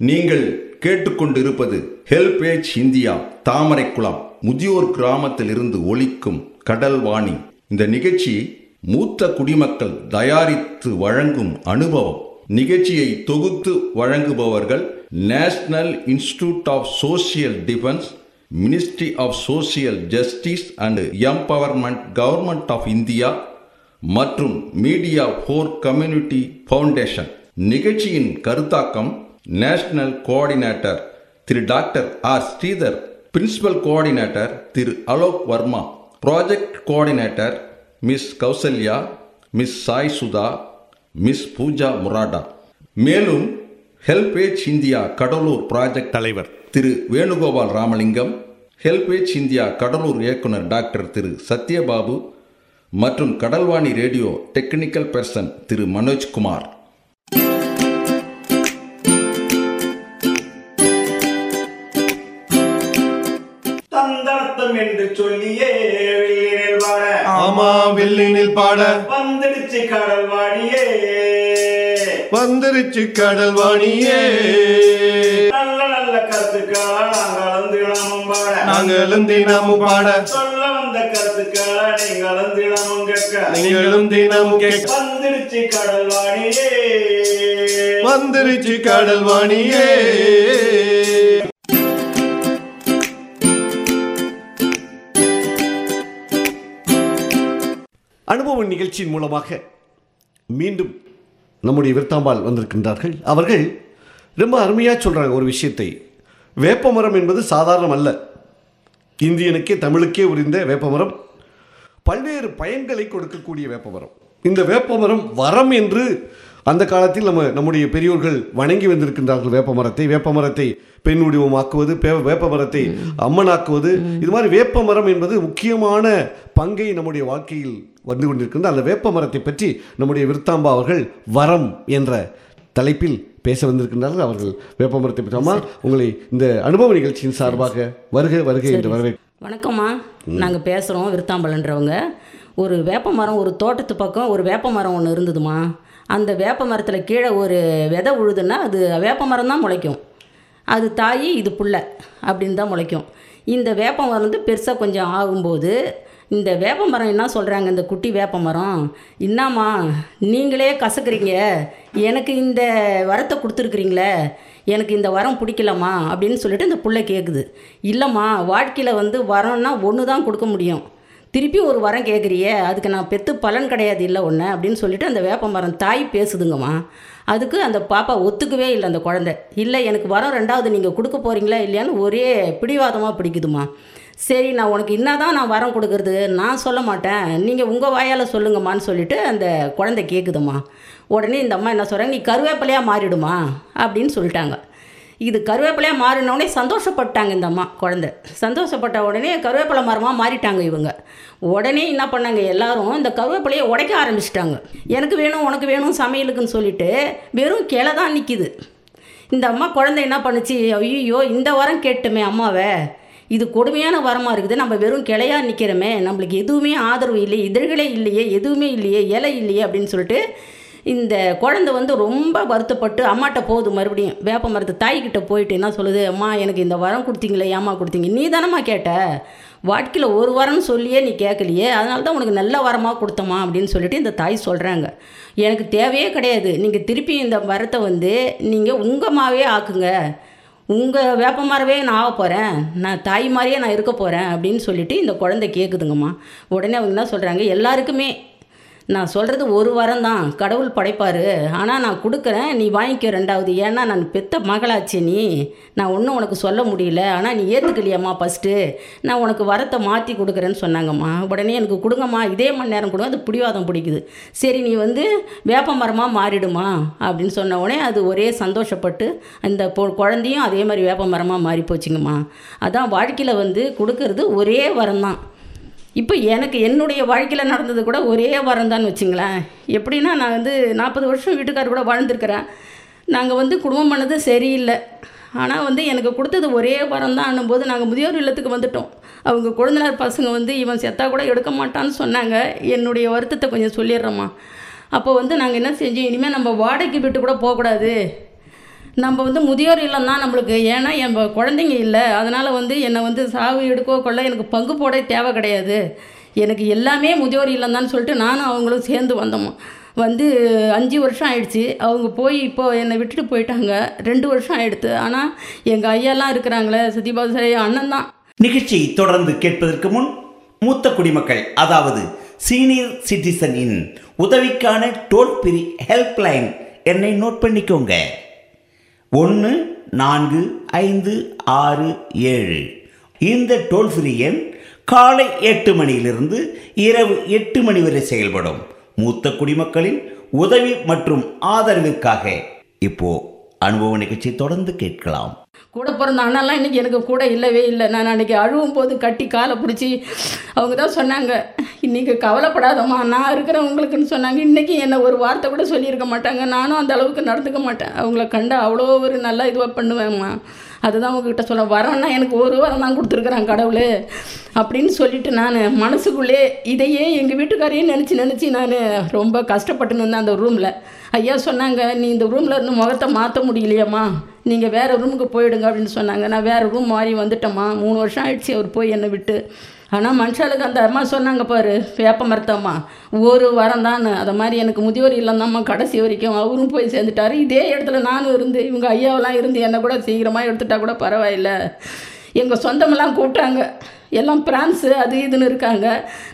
நீங்கள் கேட்டுக்கொண்டிருப்பது HelpAge India Thamaraikulam முதியோர் கிராமத்தில் இருந்து ஒலிக்கும் கடல் வாணி இந்த நிகழ்ச்சி மூத்த குடிமக்கள் தயாரித்து வழங்கும் அனுபவம். நிகழ்ச்சியை தொகுத்து வழங்குபவர்கள் national institute of social defence ministry of social justice and empowerment government of India மற்றும் மீடியா ஃபோர் கம்யூனிட்டி ஃபவுண்டேஷன் நிகழ்ச்சியின் கருத்தாக்கம் national coordinator Thiru doctor R. Sridhar principal coordinator Thiru Alok Verma project coordinator miss Kausalya miss Sai Sudha miss Pooja Murada மேலும் HelpAge India Cuddalore project தலைவர் திரு Venugopal Ramalingam HelpAge India Cuddalore இயக்குனர் doctor திரு சத்யபாபு மற்றும் Kadalvani radio technical person Thiru Manojkumar. தந்தனத்தம் என்று சொல்லியே வெளியில் வாழ ஆமா வெள்ளினில் பாட. வந்துடுச்சு கடல் வாடியே வந்துருச்சு கடல் வாணியே நல்ல நல்ல கருத்துக்களா நாங்களும் தினமும் பாட. நாங்களும் தினமும் பாட. சொல்ல வந்த கருத்துக்களா நீங்களும் தினமும் கேட்க. நீங்களும் தினமும் கேட்க. வந்துடுச்சு கடல் வாடியே வந்துருச்சு கடல் வாணியே சம்பவம் நிகழ்ச்சியின் மூலமாக மீண்டும் நம்முடைய விருத்தாம்பால் வந்திருக்கின்றார்கள். அவர்கள் ரொம்ப அருமையாக சொல்கிறாங்க ஒரு விஷயத்தை. வேப்பமரம் என்பது சாதாரணம் அல்ல. இந்தியனுக்கே தமிழுக்கே உரிந்த வேப்பமரம் பல்வேறு பயன்களை கொடுக்கக்கூடிய வேப்பமரம் இந்த வேப்பமரம் வரம் என்று அந்த காலத்தில் நம்ம நம்முடைய பெரியோர்கள் வணங்கி வந்திருக்கின்றார்கள் வேப்பமரத்தை. வேப்பமரத்தை பெண் உருவமாக்குவது பே- வேப்பமரத்தை அம்மனாக்குவது. இது மாதிரி வேப்பமரம் என்பது முக்கியமான பங்கை நம்முடைய வாழ்க்கையில் வந்து கொண்டிருக்கின்ற அந்த வேப்பமரத்தை பற்றி நம்முடைய விருத்தாம்பா அவர்கள் வரம் என்ற தலைப்பில் பேச வந்திருக்கின்றார்கள். அவர்கள் வேப்பமரத்தை பற்றி. அம்மா உங்களை இந்த அனுபவ நிகழ்ச்சியின் சார்பாக வருக வருக என்று வரவே வணக்கம்மா. நாங்கள் பேசுகிறோம் விருத்தாம்பலன்றவங்க. ஒரு வேப்ப மரம் ஒரு தோட்டத்து பக்கம் ஒரு வேப்ப மரம் ஒன்று இருந்ததுமா. அந்த வேப்ப மரத்தில் கீழே ஒரு விதை உழுதுன்னா அது வேப்ப மரம் தான் முளைக்கும். அது தாய் இது புள்ள அப்படின்னு தான் முளைக்கும். இந்த வேப்ப மரம் வந்து பெருசாக கொஞ்சம் ஆகும்போது இந்த வேப்ப மரம் என்ன சொல்கிறாங்க இந்த குட்டி வேப்ப மரம்? என்னம்மா நீங்களே கசக்குறீங்க. எனக்கு இந்த வரத்தை கொடுத்துருக்குறீங்களே. எனக்கு இந்த வரம் பிடிக்கலம்மா அப்படின்னு சொல்லிட்டு இந்த புள்ள கேட்குது இல்லைம்மா வாழ்க்கையில் வந்து வரம்னா ஒன்று தான் கொடுக்க முடியும். திருப்பி ஒரு வரம் கேட்குறியே அதுக்கு நான் பெற்று பலன் கிடையாது இல்லை ஒன்று அப்படின்னு சொல்லிட்டு அந்த வேப்ப மரம் தாய் பேசுதுங்கம்மா. அதுக்கு அந்த பாப்பா ஒத்துக்கவே இல்லை அந்த குழந்தை. இல்லை எனக்கு வரம் ரெண்டாவது நீங்கள் கொடுக்க போகிறீங்களா இல்லையான்னு ஒரே பிடிவாதமாக பிடிக்குதுமா சரி நான் உனக்கு என்னதான் நான் வரம் கொடுக்கறது நான் சொல்ல மாட்டேன். நீங்கள் உங்கள் வாயால் சொல்லுங்கம்மான்னு சொல்லிட்டு அந்த குழந்தை கேட்குதும்மா உடனே இந்த அம்மா என்ன சொல்கிறாங்க நீ கருவேப்பிலையாக மாறிடுமா அப்படின்னு சொல்லிட்டாங்க. இது கருவேப்பிலையாக மாறினோடனே சந்தோஷப்பட்டாங்க இந்த அம்மா குழந்தை. சந்தோஷப்பட்ட உடனே கருவேப்பிலை மரமாக மாறிட்டாங்க இவங்க. உடனே என்ன பண்ணாங்க எல்லாரும் இந்த கருவேப்பிலையை உடைக்க ஆரம்பிச்சிட்டாங்க. எனக்கு வேணும் உனக்கு வேணும் சமையலுக்குன்னு சொல்லிட்டு வெறும் கிளை தான் நிற்கிது இந்த அம்மா குழந்தை என்ன பண்ணுச்சு? ஐயோ இந்த வாரம் கேட்டுமே அம்மாவை. இது கொடுமையான வரமாக இருக்குது நம்ம வெறும் கிளையா நிற்கிறோமே நம்மளுக்கு எதுவுமே ஆதரவு இல்லையே இதழ்களே இல்லையே எதுவுமே இல்லையே இலை இல்லையே அப்படின்னு சொல்லிட்டு இந்த குழந்தை வந்து ரொம்ப வருத்தப்பட்டு அம்மாட்ட போகுது மறுபடியும் வேப்ப மரத்து தாய்கிட்ட போயிட்டு என்ன சொல்லுது? அம்மா எனக்கு இந்த வரம் கொடுத்தீங்களே ஏம்மா கொடுத்தீங்க? நீ தானம்மா கேட்ட? வாழ்க்கையில் ஒரு வரம்னு சொல்லியே நீ கேட்கலையே அதனால தான் உனக்கு நல்ல வரமாக கொடுத்தம்மா அப்படின்னு சொல்லிட்டு இந்த தாய் சொல்கிறாங்க எனக்கு தேவையே கிடையாது. நீங்கள் திருப்பி இந்த வரத்தை வந்து நீங்கள் உங்கள் மாவே ஆக்குங்க. உங்கள் வேப்பமரவே நான் ஆக போகிறேன் நான் தாய் மாதிரியே நான் இருக்க போகிறேன் அப்படின்னு சொல்லிட்டு இந்த குழந்தை கேட்குதுங்கம்மா உடனே அவங்க என்ன சொல்கிறாங்க எல்லாருக்குமே நான் சொல்கிறது ஒரு வாரம் தான் கடவுள் படைப்பார். ஆனால் நான் கொடுக்குறேன் நீ வாங்கிக்க ரெண்டாவது. ஏன்னா நான் பெத்த மகளாச்சு நீ. நான் ஒன்றும் உனக்கு சொல்ல முடியல. ஆனால் நீ ஏற்றுக்கலையாம்மா ஃபஸ்ட்டு நான் உனக்கு வரத்தை மாற்றி கொடுக்குறேன்னு சொன்னாங்கம்மா. உடனே எனக்கு கொடுங்கம்மா. இதே மணி நேரம் கொடுங்க. அது பிடிவாதம் பிடிக்குது. சரி நீ வந்து வேப்ப மரமாக மாறிடுமா? அப்படின்னு சொன்ன உடனே அது ஒரே சந்தோஷப்பட்டு அந்த பொ குழந்தையும் அதே மாதிரி வேப்ப மரமாக மாறி போச்சுங்கம்மா அதான் வாழ்க்கையில் வந்து கொடுக்கறது ஒரே வரம் தான் இப்போ எனக்கு என்னுடைய வாழ்க்கையில் நடந்தது கூட ஒரே வாரம் தான் வச்சுங்களேன். எப்படின்னா நான் வந்து நாற்பது வருஷம் வீட்டுக்கார் கூட வாழ்ந்துருக்கிறேன். நாங்கள் வந்து குடும்பம் பண்ணது சரியில்லை. ஆனால் வந்து எனக்கு கொடுத்தது ஒரே வாரம் தான் போது நாங்கள் முதியோர் இல்லத்துக்கு வந்துட்டோம். அவங்க கொழுந்தனார் பசங்க வந்து இவன் செத்தா கூட எடுக்க மாட்டான்னு சொன்னாங்க. என்னுடைய வருத்தத்தை கொஞ்சம் சொல்லிடுறோம்மா. அப்போ வந்து நாங்கள் என்ன செஞ்சோம்? இனிமேல் நம்ம வாடகைக்கு விட்டு கூட போகக்கூடாது. நம்ம வந்து முதியோர் இல்லம் தான் நம்மளுக்கு. ஏன்னா என் குழந்தைங்க இல்லை. அதனால் வந்து என்னை வந்து சாவு எடுக்கோ கொள்ள எனக்கு பங்கு போட தேவை கிடையாது. எனக்கு எல்லாமே முதியோர் இல்லம் தான் சொல்லிட்டு நானும் அவங்களும் சேர்ந்து வந்தோம். வந்து அஞ்சு வருஷம் ஆயிடுச்சு. அவங்க போய் இப்போ என்னை விட்டுட்டு போயிட்டாங்க. ரெண்டு வருஷம் ஆயிடுத்து. ஆனால் எங்கள் ஐயாலாம் இருக்கிறாங்களே சத்யபாபு அண்ணன் தான். நிகழ்ச்சி தொடர்ந்து கேட்பதற்கு முன் மூத்த குடிமக்கள் அதாவது சீனியர் சிட்டிசனின் உதவிக்கான டோல் ஃப்ரீ ஹெல்ப்லைன் என்னை நோட் பண்ணிக்கோங்க. ஒன்று நான்கு ஐந்து ஆறு ஏழு. இந்த டோல் ஃப்ரீ எண் காலை எட்டு மணியிலிருந்து இரவு எட்டு மணி வரை செயல்படும். மூத்த குடிமக்களின் உதவி மற்றும் ஆதரவிற்காக. இப்போ அனுபவ நிகழ்ச்சி தொடர்ந்து கேட்கலாம். கூட பிறந்த அண்ணாலாம் இன்றைக்கி எனக்கு கூட இல்லவே இல்லை. நான் அன்றைக்கி அழுவும் போது கட்டி காலை பிடிச்சி அவங்க தான் சொன்னாங்க இன்றைக்கி கவலைப்படாதம்மா நான் இருக்கிறவங்களுக்குன்னு சொன்னாங்க. இன்றைக்கி என்னை ஒரு வார்த்தை கூட சொல்லியிருக்க மாட்டாங்க. நானும் அந்த அளவுக்கு நடந்துக்க மாட்டேன். அவங்கள கண்டு அவ்வளோ ஒரு நல்லா இதுவாக பண்ணுவேம்மா. அதுதான் உங்ககிட்ட சொல்ல வரேன்னா எனக்கு ஒரு வாரம் தான் கொடுத்துருக்குறான் கடவுள் அப்படின்னு சொல்லிட்டு நான் மனசுக்குள்ளே இதையே எங்கள் வீட்டுக்காரையும் நினச்சி நினச்சி நான் ரொம்ப கஷ்டப்பட்டுன்னு இருந்தேன் அந்த ரூமில் ஐயா சொன்னாங்க நீ இந்த ரூமில் இருந்து முகத்தை மாற்ற முடியலையம்மா. நீங்கள் வேறு ரூமுக்கு போயிடுங்க அப்படின்னு சொன்னாங்க. நான் வேறு ரூம் மாறி வந்துட்டோம்மா. மூணு வருஷம் ஆயிடுச்சு. அவர் போய் என்னை விட்டு. ஆனால் மனுஷாளுக்கு அந்த அம்மா சொன்னாங்க பாரு வேப்ப மரத்தம்மா. ஒரு வாரம் தான் அதை மாதிரி எனக்கு முதியோர் இல்லைந்தாம்மா கடைசி வரைக்கும் அவரும் போய் சேர்ந்துட்டாரு. இதே இடத்துல நானும் இருந்து இவங்க ஐயாவெல்லாம் இருந்து என்னை கூட சீக்கிரமாக எடுத்துட்டா கூட பரவாயில்ல. எங்கள் சொந்தமெல்லாம் கூப்பிட்டாங்க. எல்லாம் பிரான்ஸு அது இதுன்னு இருக்காங்க.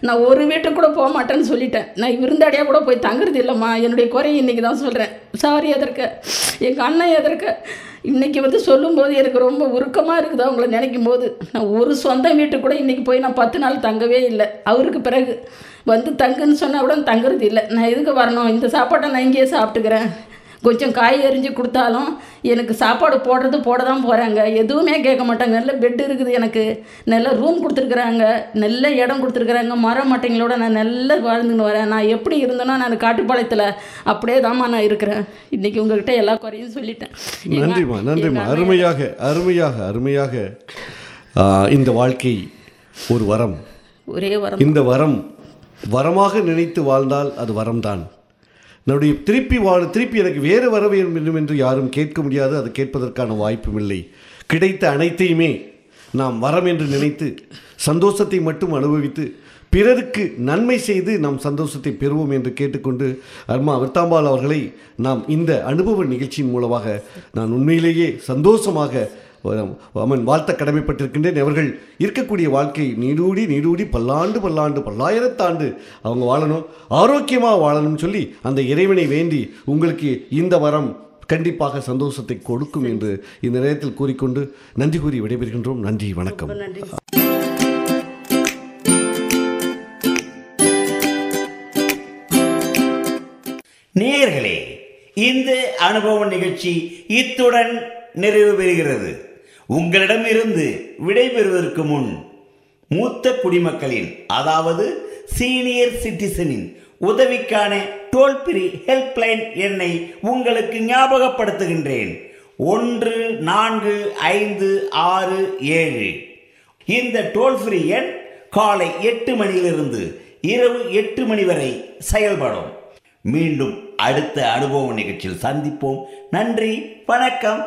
நான் ஒரு வீட்டுக்கு கூட போக மாட்டேன்னு சொல்லிட்டேன். நான் விருந்தாடியாக கூட போய் தங்குறது இல்லைம்மா. என்னுடைய குறை இன்றைக்கி தான் சொல்கிறேன் சாரி அதற்கு எங்கள் அண்ணன் எதற்கு? இன்றைக்கி வந்து சொல்லும்போது எனக்கு ரொம்ப உருக்கமாக இருக்குது அவங்கள நினைக்கும் போது நான் ஒரு சொந்த வீட்டுக்கு கூட இன்றைக்கி போய் நான் பத்து நாள் தங்கவே இல்லை. அவருக்கு பிறகு வந்து தங்குன்னு சொன்னால் கூட தங்குறது இல்லை. நான் எதுக்கு வரணும்? இந்த சாப்பாட்டை நான் இங்கேயே சாப்பிட்டுக்கிறேன். கொஞ்சம் காய் எரிஞ்சு கொடுத்தாலும் எனக்கு சாப்பாடு போடுறது போட தான் போகிறாங்க எதுவுமே கேட்க மாட்டாங்க. நல்ல பெட் இருக்குது எனக்கு. நல்ல ரூம் கொடுத்துருக்குறாங்க. நல்ல இடம் கொடுத்துருக்குறாங்க. மர மட்டைங்களோட நான் நல்லா வாழ்ந்துன்னு வரேன். நான் எப்படி இருந்தேனோ நான் காட்டுப்பாளையத்தில் அப்படியே தாம்மா நான் இருக்கிறேன். இன்றைக்கி உங்ககிட்ட எல்லா குறையும் சொல்லிட்டேன். நன்றிம்மா நன்றிம்மா. அருமையாக அருமையாக அருமையாக இந்த வாழ்க்கை ஒரு வரம். ஒரே வரம். இந்த வரம் வரமாக நினைத்து வாழ்ந்தால் அது வரம்தான். நம்முடைய திருப்பி வாழ் திருப்பி எனக்கு வேறு வர வேண்டும் என்று யாரும் கேட்க முடியாது அது கேட்பதற்கான வாய்ப்பும் இல்லை. கிடைத்த அனைத்தையுமே நாம் வரம் என்று நினைத்து சந்தோஷத்தை மட்டும் அனுபவித்து பிறருக்கு நன்மை செய்து நாம் சந்தோஷத்தை பெறுவோம் என்று கேட்டுக்கொண்டு அர்மா விர்த்தாம்பாள் அவர்களை நாம் இந்த அனுபவ நிகழ்ச்சியின் மூலமாக நான் உண்மையிலேயே சந்தோஷமாக அவன் வாழ்த்த கடமைப்பட்டிருக்கின்றேன். அவர்கள் இருக்கக்கூடிய வாழ்க்கை நீடூடி நீடூடி பல்லாண்டு பல்லாண்டு பல்லாயிரத்தாண்டு அவங்க வாழணும். ஆரோக்கியமாக வாழணும்னு சொல்லி அந்த இறைவனை வேண்டி உங்களுக்கு இந்த வரம் கண்டிப்பாக சந்தோஷத்தை கொடுக்கும் என்று இந்த நேரத்தில் கூறிக்கொண்டு நன்றி கூறி விடைபெறுகின்றோம். நன்றி வணக்கம். நேயர்களே இந்த அனுபவ நிகழ்ச்சி இத்துடன் நிறைவு பெறுகிறது. உங்களிடமிருந்து விடைபெறுவதற்கு முன் மூத்த குடிமக்களின் அதாவது சீனியர் சிட்டிசனின் உதவிக்கான டோல் ஃப்ரீ ஹெல்ப்லைன் எண்ணை உங்களுக்கு ஞாபகப்படுத்துகின்றேன். ஒன்று நான்கு ஐந்து ஆறு ஏழு. இந்த டோல் ஃப்ரீ எண் காலை எட்டு மணியிலிருந்து இரவு எட்டு மணி வரை செயல்படும். மீண்டும் அடுத்த அனுபவ நிகழ்ச்சியில் சந்திப்போம். நன்றி வணக்கம்.